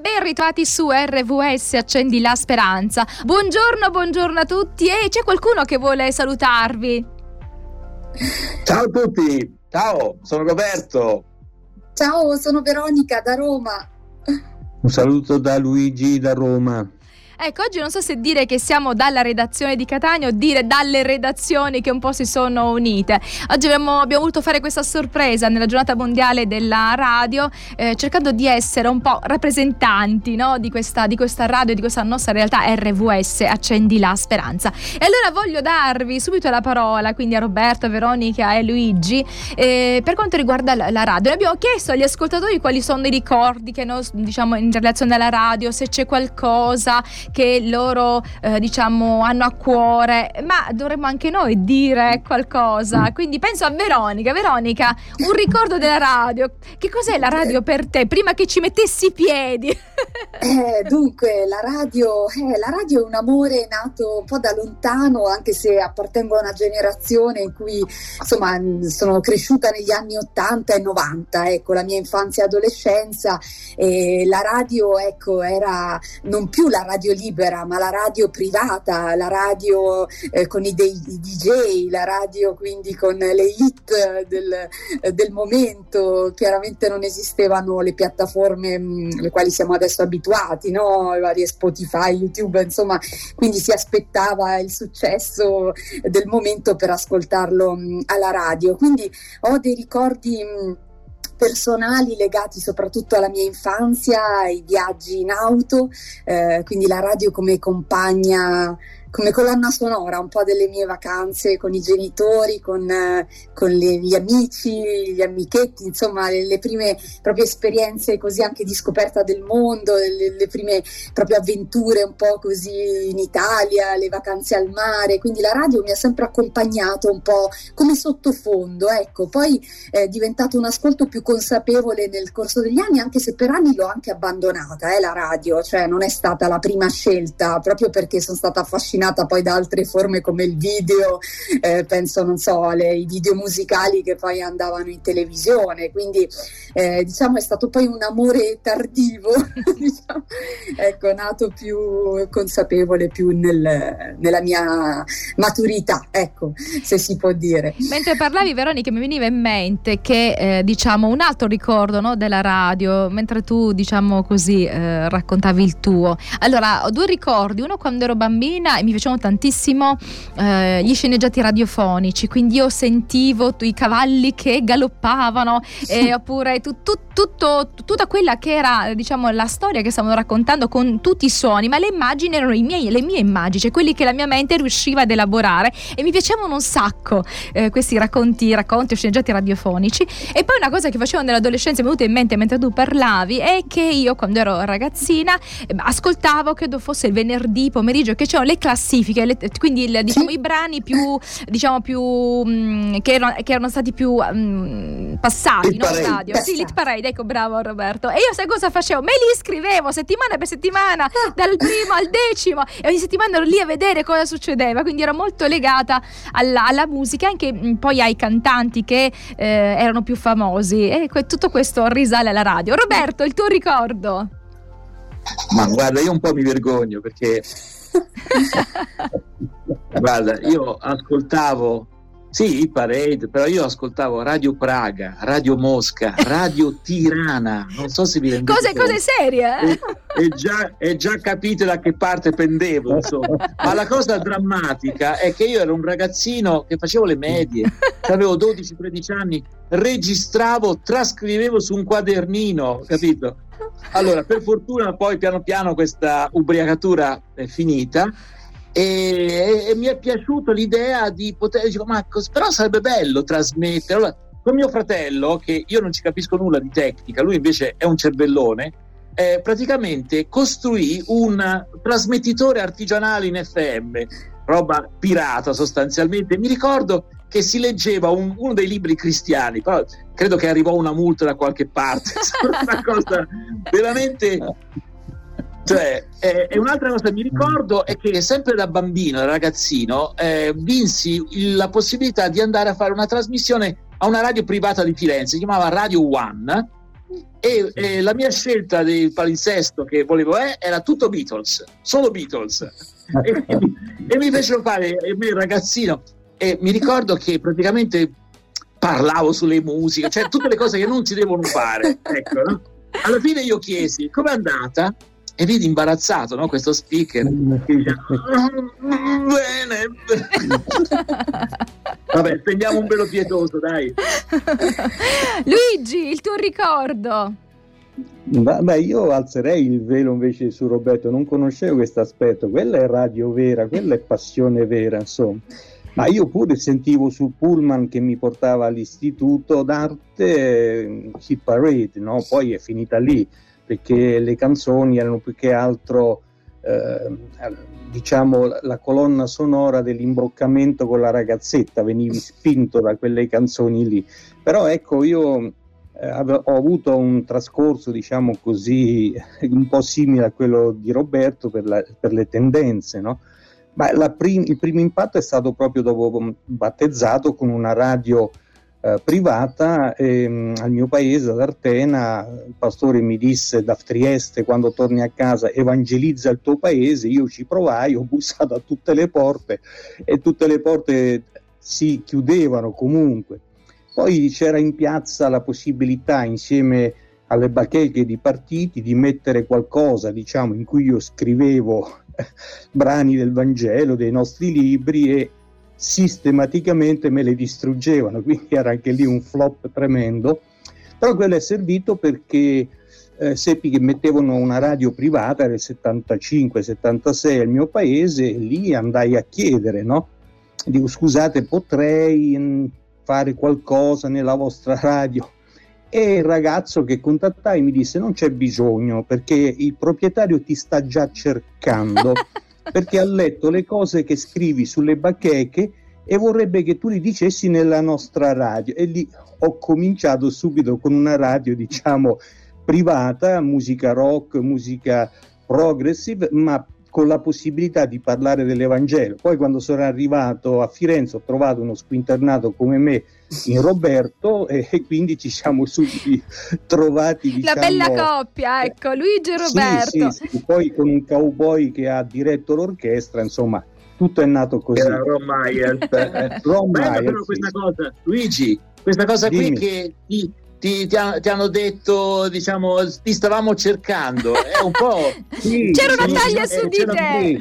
ben ritrovati su RVS Accendi la Speranza. Buongiorno, buongiorno a tutti e c'è qualcuno che vuole salutarvi? Ciao a tutti, ciao, sono Roberto. Ciao, sono Veronica da Roma. Un saluto da Luigi da Roma. Ecco, oggi non so se dire che siamo dalla redazione di Catania o dire dalle redazioni che un po' si sono unite. Oggi abbiamo, abbiamo voluto fare questa sorpresa nella giornata mondiale della radio, eh, cercando di essere un po' rappresentanti no? di, questa, di, questa, radio, di questa nostra realtà RVS, accendi la speranza. E allora voglio darvi subito la parola, quindi a Roberto, Veronica e Luigi, eh, per quanto riguarda la, la radio. Abbiamo chiesto agli ascoltatori quali sono i ricordi che noi, diciamo, in relazione alla radio, se c'è qualcosa che loro eh, diciamo hanno a cuore, ma dovremmo anche noi dire qualcosa. Quindi penso a Veronica. Veronica, un ricordo della radio. Che cos'è la radio per te? Prima che ci mettessi i piedi. eh, dunque, la radio, eh, la radio è un amore nato un po' da lontano, anche se appartengo a una generazione in cui insomma sono cresciuta negli anni 80 e 90, ecco, la mia infanzia e adolescenza. E la radio, ecco, era non più la radio libera, ma la radio privata, la radio eh, con i, dei, i, DJ, la radio quindi con le hit del, del, momento. Chiaramente non esistevano le piattaforme mh, mm, alle quali siamo adesso abituati, no? le varie Spotify, YouTube, insomma, quindi si aspettava il successo del momento per ascoltarlo mh, mm, alla radio. Quindi ho dei ricordi. Mh, mm, personali legati soprattutto alla mia infanzia, ai viaggi in auto, eh, quindi la radio come compagna come colonna sonora un po' delle mie vacanze con i genitori, con, eh, con le, gli amici, gli amichetti, insomma le, le, prime proprie esperienze così anche di scoperta del mondo, le, le, prime proprie avventure un po' così in Italia, le vacanze al mare, quindi la radio mi ha sempre accompagnato un po' come sottofondo, ecco, poi è diventato un ascolto più consapevole nel corso degli anni, anche se per anni l'ho anche abbandonata, eh, la radio, cioè non è stata la prima scelta, proprio perché sono stata affascinata affascinata poi da altre forme come il video, eh, penso non so ai video musicali che poi andavano in televisione, quindi eh, diciamo è stato poi un amore tardivo, diciamo, ecco, nato più consapevole, più nel, nella mia maturità, ecco, se si può dire. Mentre parlavi Veronica mi veniva in mente che eh, diciamo un altro ricordo no, della radio, mentre tu diciamo così eh, raccontavi il tuo. Allora, ho due ricordi, uno quando ero bambina e mi mi piacevano tantissimo eh, gli sceneggiati radiofonici, quindi io sentivo i cavalli che galoppavano, eh, oppure tu, tu, tutto, tutta quella che era diciamo, la storia che stavano raccontando con tutti i suoni, ma le immagini erano miei, le mie immagini, cioè quelli che la mia mente riusciva ad elaborare e mi piacevano un sacco eh, questi racconti, racconti o sceneggiati radiofonici. E poi una cosa che facevo nell'adolescenza, mi è venuta in mente mentre tu parlavi, è che io quando ero ragazzina eh, ascoltavo, credo fosse il venerdì pomeriggio, che c'erano le classi classifiche, le, quindi il, diciamo, sì. i brani più, diciamo, più mh, mm, che, erano, che, erano, stati più mh, mm, passati no, stadio. Sì, Lit Parade, ecco, bravo Roberto. E io sai cosa facevo? Me li scrivevo settimana per settimana, ah. dal primo al decimo, e ogni settimana ero lì a vedere cosa succedeva, quindi ero molto legata alla, alla musica, anche mh, mm, poi ai cantanti che eh, erano più famosi. E tutto questo risale alla radio. Roberto, il tuo ricordo? Ma guarda, io un po' mi vergogno perché Guarda, io ascoltavo, sì, il parade, però io ascoltavo Radio Praga, Radio Mosca, Radio Tirana, non so se vi rendete Cose, cose serie, eh? E, e, già, e già capite da che parte pendevo, insomma. Ma la cosa drammatica è che io ero un ragazzino che facevo le medie, avevo 12-13 anni, registravo, trascrivevo su un quadernino, capito? Allora, per fortuna poi piano piano questa ubriacatura è finita e, e mi è piaciuta l'idea di poter dico, ma però sarebbe bello trasmettere. Allora, con mio fratello, che io non ci capisco nulla di tecnica, lui invece è un cervellone, eh, praticamente costruì un trasmettitore artigianale in FM, roba pirata sostanzialmente. Mi ricordo che si leggeva un, uno dei libri cristiani, però credo che arrivò una multa da qualche parte, una cosa veramente... Cioè, eh, e un'altra cosa che mi ricordo è che sempre da bambino, da ragazzino, eh, vinsi la possibilità di andare a fare una trasmissione a una radio privata di Firenze, si chiamava Radio One, e, e, la mia scelta del palinsesto che volevo eh, era tutto Beatles, solo Beatles. e, e, mi fecero fare, me ragazzino, e mi ricordo che praticamente parlavo sulle musiche, cioè tutte le cose che non si devono fare. Ecco, no? Alla fine io chiesi com'è andata e vedi imbarazzato no? questo speaker che dice bene vabbè spendiamo un velo pietoso dai Luigi il tuo ricordo Beh, io alzerei il velo invece su Roberto, non conoscevo questo aspetto, quella è radio vera, quella è passione vera, insomma. Ma io pure sentivo sul pullman che mi portava all'istituto d'arte eh, Hit Parade, no? poi è finita lì perché le canzoni erano più che altro eh, diciamo la colonna sonora dell'imbroccamento con la ragazzetta, venivi spinto da quelle canzoni lì. Però ecco, io eh, ho avuto un trascorso, diciamo così, un po' simile a quello di Roberto per, la, per le tendenze, no? Ma prim- il primo impatto è stato proprio dopo battezzato con una radio eh, privata ehm, al mio paese, ad Artena. Il pastore mi disse da Trieste quando torni a casa evangelizza il tuo paese. Io ci provai, ho bussato a tutte le porte e tutte le porte si chiudevano comunque. Poi c'era in piazza la possibilità insieme alle bacheche di partiti di mettere qualcosa diciamo in cui io scrivevo brani del Vangelo, dei nostri libri e sistematicamente me le distruggevano, quindi era anche lì un flop tremendo, però quello è servito perché eh, seppi che mettevano una radio privata, il 75-76 al mio paese, e lì andai a chiedere, no? Dico scusate, potrei mh, fare qualcosa nella vostra radio? E il ragazzo che contattai mi disse non c'è bisogno perché il proprietario ti sta già cercando perché ha letto le cose che scrivi sulle bacheche e vorrebbe che tu li dicessi nella nostra radio. E lì ho cominciato subito con una radio diciamo privata, musica rock, musica progressive, ma con la possibilità di parlare dell'Evangelo. Poi quando sono arrivato a Firenze ho trovato uno squinternato come me in Roberto e, e quindi ci siamo subito trovati. Diciamo, la bella coppia, ecco, Luigi e Roberto. Sì, sì, sì, poi con un cowboy che ha diretto l'orchestra, insomma, tutto è nato così. Era Ron Myers. Ron Myers, però questa cosa, Luigi, questa cosa Dimmi. qui che ti, ti, ti, ha, ti, hanno detto, diciamo, ti stavamo cercando. È un po'. Sì, c'era una taglia su di te.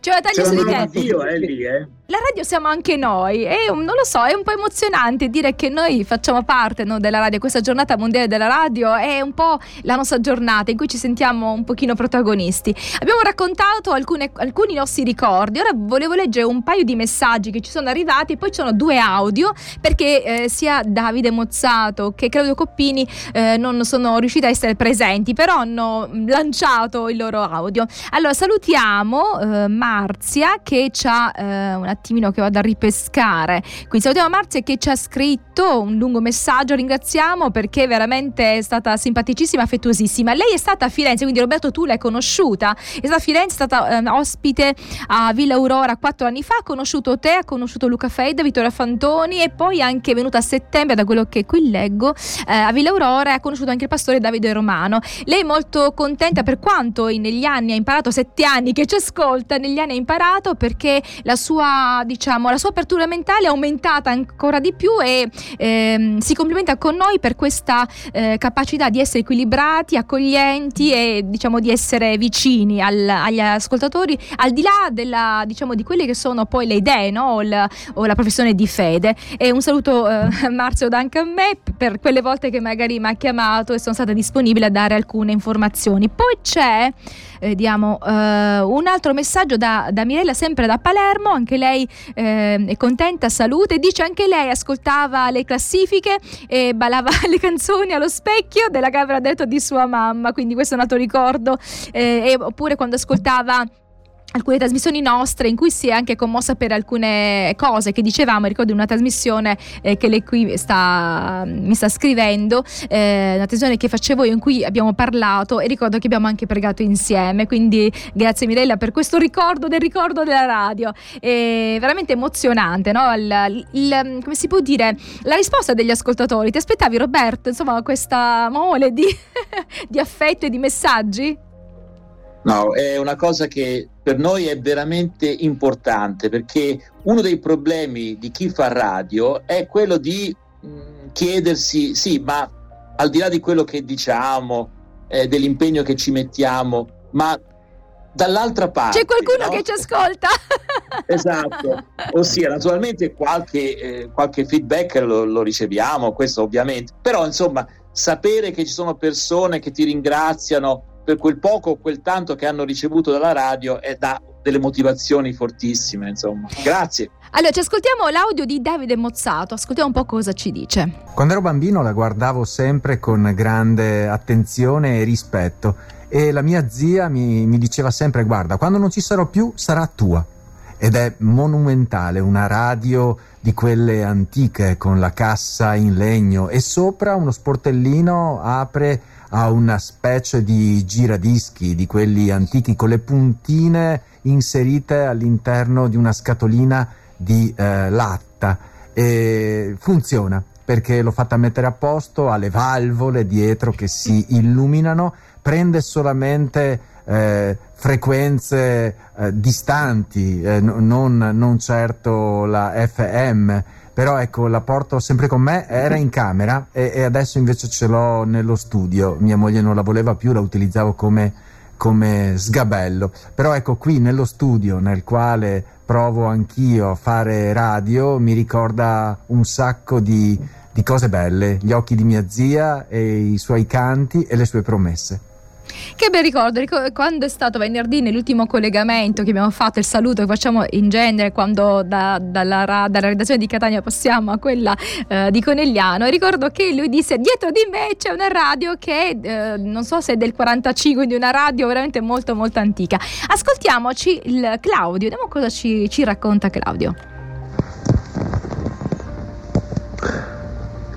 C'era una taglia su di te. Dio, eh, lì, eh la radio siamo anche noi e non lo so, è un po' emozionante dire che noi facciamo parte no, della radio, questa giornata mondiale della radio è un po' la nostra giornata in cui ci sentiamo un pochino protagonisti. Abbiamo raccontato alcune, alcuni nostri ricordi, ora volevo leggere un paio di messaggi che ci sono arrivati e poi ci sono due audio perché eh, sia Davide Mozzato che Claudio Coppini eh, non sono riusciti a essere presenti, però hanno lanciato il loro audio. Allora salutiamo eh, Marzia che ha eh, una attimino che vado a ripescare. Quindi salutiamo Marzia che ci ha scritto un lungo messaggio, ringraziamo perché veramente è stata simpaticissima, affettuosissima. Lei è stata a Firenze, quindi Roberto tu l'hai conosciuta, è stata a Firenze, è stata eh, ospite a Villa Aurora quattro anni fa, ha conosciuto te, ha conosciuto Luca Feida, Vittoria Fantoni e poi anche venuta a settembre, da quello che qui leggo, eh, a Villa Aurora e ha conosciuto anche il pastore Davide Romano. Lei è molto contenta per quanto negli anni ha imparato, sette anni che ci ascolta, negli anni ha imparato perché la sua diciamo, la sua apertura mentale è aumentata ancora di più e ehm, si complimenta con noi per questa eh, capacità di essere equilibrati, accoglienti e diciamo di essere vicini al, agli ascoltatori al di là della, diciamo, di quelle che sono poi le idee no? o, la, o, la, professione di fede. E un saluto eh, Marzio anche a me per quelle volte che magari mi ha chiamato e sono stata disponibile a dare alcune informazioni. Poi c'è vediamo uh, un altro messaggio da, da, Mirella, sempre da Palermo, anche lei eh, è contenta, salute, dice anche lei ascoltava le classifiche e ballava le canzoni allo specchio della camera detto di sua mamma, quindi questo è un altro ricordo, eh, oppure quando ascoltava alcune trasmissioni nostre in cui si è anche commossa per alcune cose che dicevamo. Ricordo una trasmissione eh, che lei qui sta, mi sta scrivendo, eh, una trasmissione che facevo io in cui abbiamo parlato e ricordo che abbiamo anche pregato insieme. Quindi grazie Mirella per questo ricordo del ricordo della radio. È veramente emozionante, no? il, il, come si può dire? La risposta degli ascoltatori. Ti aspettavi Roberto, insomma, questa mole di, di affetto e di messaggi? No, è una cosa che per noi è veramente importante perché uno dei problemi di chi fa radio è quello di mh, mm, chiedersi, sì, ma al di là di quello che diciamo, eh, dell'impegno che ci mettiamo, ma dall'altra parte... C'è qualcuno no? che ci ascolta. esatto, ossia naturalmente qualche, eh, qualche feedback lo, lo riceviamo, questo ovviamente, però insomma sapere che ci sono persone che ti ringraziano per quel poco o quel tanto che hanno ricevuto dalla radio e dà delle motivazioni fortissime, insomma. Grazie. Allora, ci ascoltiamo l'audio di Davide Mozzato, ascoltiamo un po' cosa ci dice. Quando ero bambino la guardavo sempre con grande attenzione e rispetto e la mia zia mi, mi diceva sempre guarda, quando non ci sarò più sarà tua. Ed è monumentale, una radio di quelle antiche con la cassa in legno e sopra uno sportellino apre a una specie di giradischi di quelli antichi con le puntine inserite all'interno di una scatolina di eh, latta. E funziona perché l'ho fatta mettere a posto, ha le valvole dietro che si illuminano, prende solamente eh, frequenze eh, distanti, eh, non, non certo la FM però ecco la porto sempre con me, era in camera e, e, adesso invece ce l'ho nello studio, mia moglie non la voleva più, la utilizzavo come, come sgabello, però ecco qui nello studio nel quale provo anch'io a fare radio mi ricorda un sacco di, di cose belle, gli occhi di mia zia e i suoi canti e le sue promesse. Che bel ricordo, quando è stato venerdì nell'ultimo collegamento che abbiamo fatto, il saluto che facciamo in genere quando da, dalla, dalla, redazione di Catania passiamo a quella eh, di Conegliano, ricordo che lui disse dietro di me c'è una radio che eh, non so se è del 45, quindi una radio veramente molto molto antica. Ascoltiamoci il Claudio, vediamo cosa ci, ci racconta Claudio.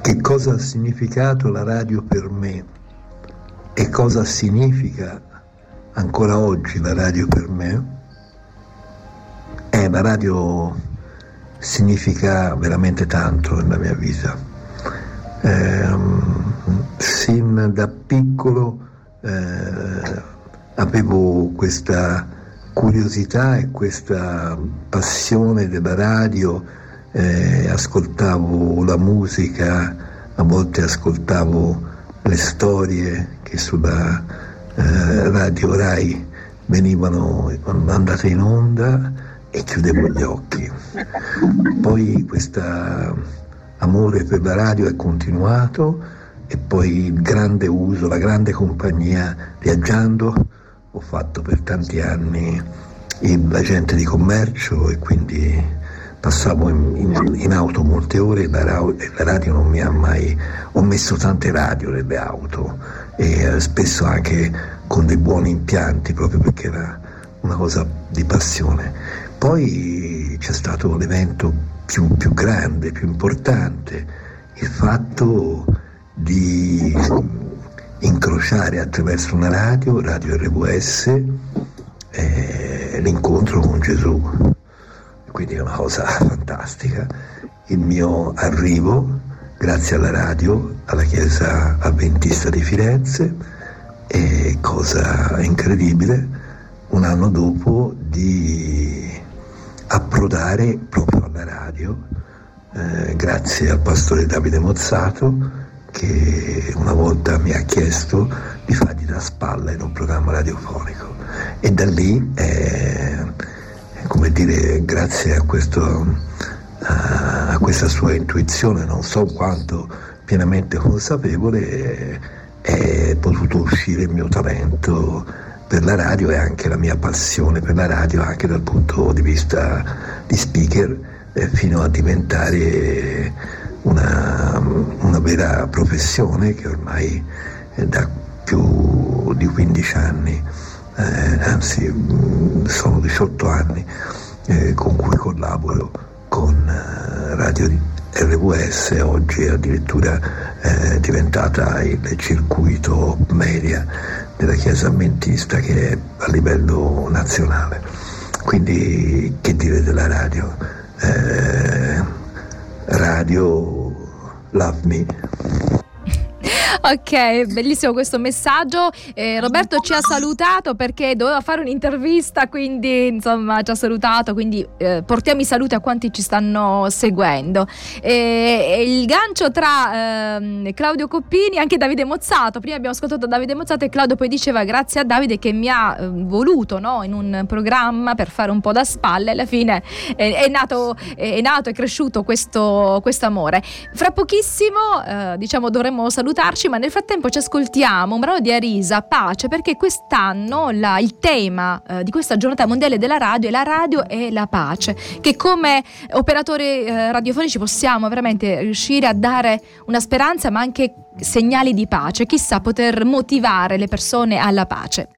Che cosa ha significato la radio per me? E cosa significa ancora oggi la radio per me? Eh, la radio significa veramente tanto nella mia vita. Eh, sin da piccolo eh, avevo questa curiosità e questa passione della radio, eh, ascoltavo la musica, a volte ascoltavo le storie che sulla eh, radio Rai venivano mandate in onda e chiudevo gli occhi. Poi questo amore per la radio è continuato e poi il grande uso, la grande compagnia viaggiando. Ho fatto per tanti anni l'agente di commercio e quindi passavo in, in, in auto molte ore e la, la, radio non mi ha mai... ho messo tante radio nelle auto e eh, spesso anche con dei buoni impianti proprio perché era una cosa di passione. Poi c'è stato l'evento più, più grande, più importante, il fatto di incrociare attraverso una radio, Radio RWS, eh, l'incontro con Gesù quindi è una cosa fantastica. Il mio arrivo, grazie alla radio, alla chiesa avventista di Firenze e cosa incredibile, un anno dopo di approdare proprio alla radio, eh, grazie al pastore Davide Mozzato che una volta mi ha chiesto di fargli da spalla in un programma radiofonico. E da lì eh, come dire, grazie a, questo, a questa sua intuizione, non so quanto pienamente consapevole, è potuto uscire il mio talento per la radio e anche la mia passione per la radio anche dal punto di vista di speaker eh, fino a diventare una, una, vera professione che ormai da più di 15 anni eh, anzi mm, sono 18 anni eh, con cui collaboro con eh, Radio RWS, oggi addirittura eh, diventata il circuito media della Chiesa Ammentista che è a livello nazionale. Quindi che dire della radio? Eh, radio Love Me. Ok, bellissimo questo messaggio. Eh, Roberto ci ha salutato perché doveva fare un'intervista, quindi insomma ci ha salutato, quindi eh, portiamo i saluti a quanti ci stanno seguendo. Eh, il gancio tra ehm, Claudio Coppini e anche Davide Mozzato. Prima abbiamo ascoltato Davide Mozzato e Claudio poi diceva grazie a Davide che mi ha ehm, voluto no, in un programma per fare un po' da spalle. Alla fine è, nato, è nato, è cresciuto questo amore. Fra pochissimo eh, diciamo dovremmo salutarci ma nel frattempo ci ascoltiamo un brano di Arisa, Pace, perché quest'anno la, il tema eh, di questa giornata mondiale della radio è la radio e la pace, che come operatori eh, radiofonici possiamo veramente riuscire a dare una speranza ma anche segnali di pace, chissà poter motivare le persone alla pace.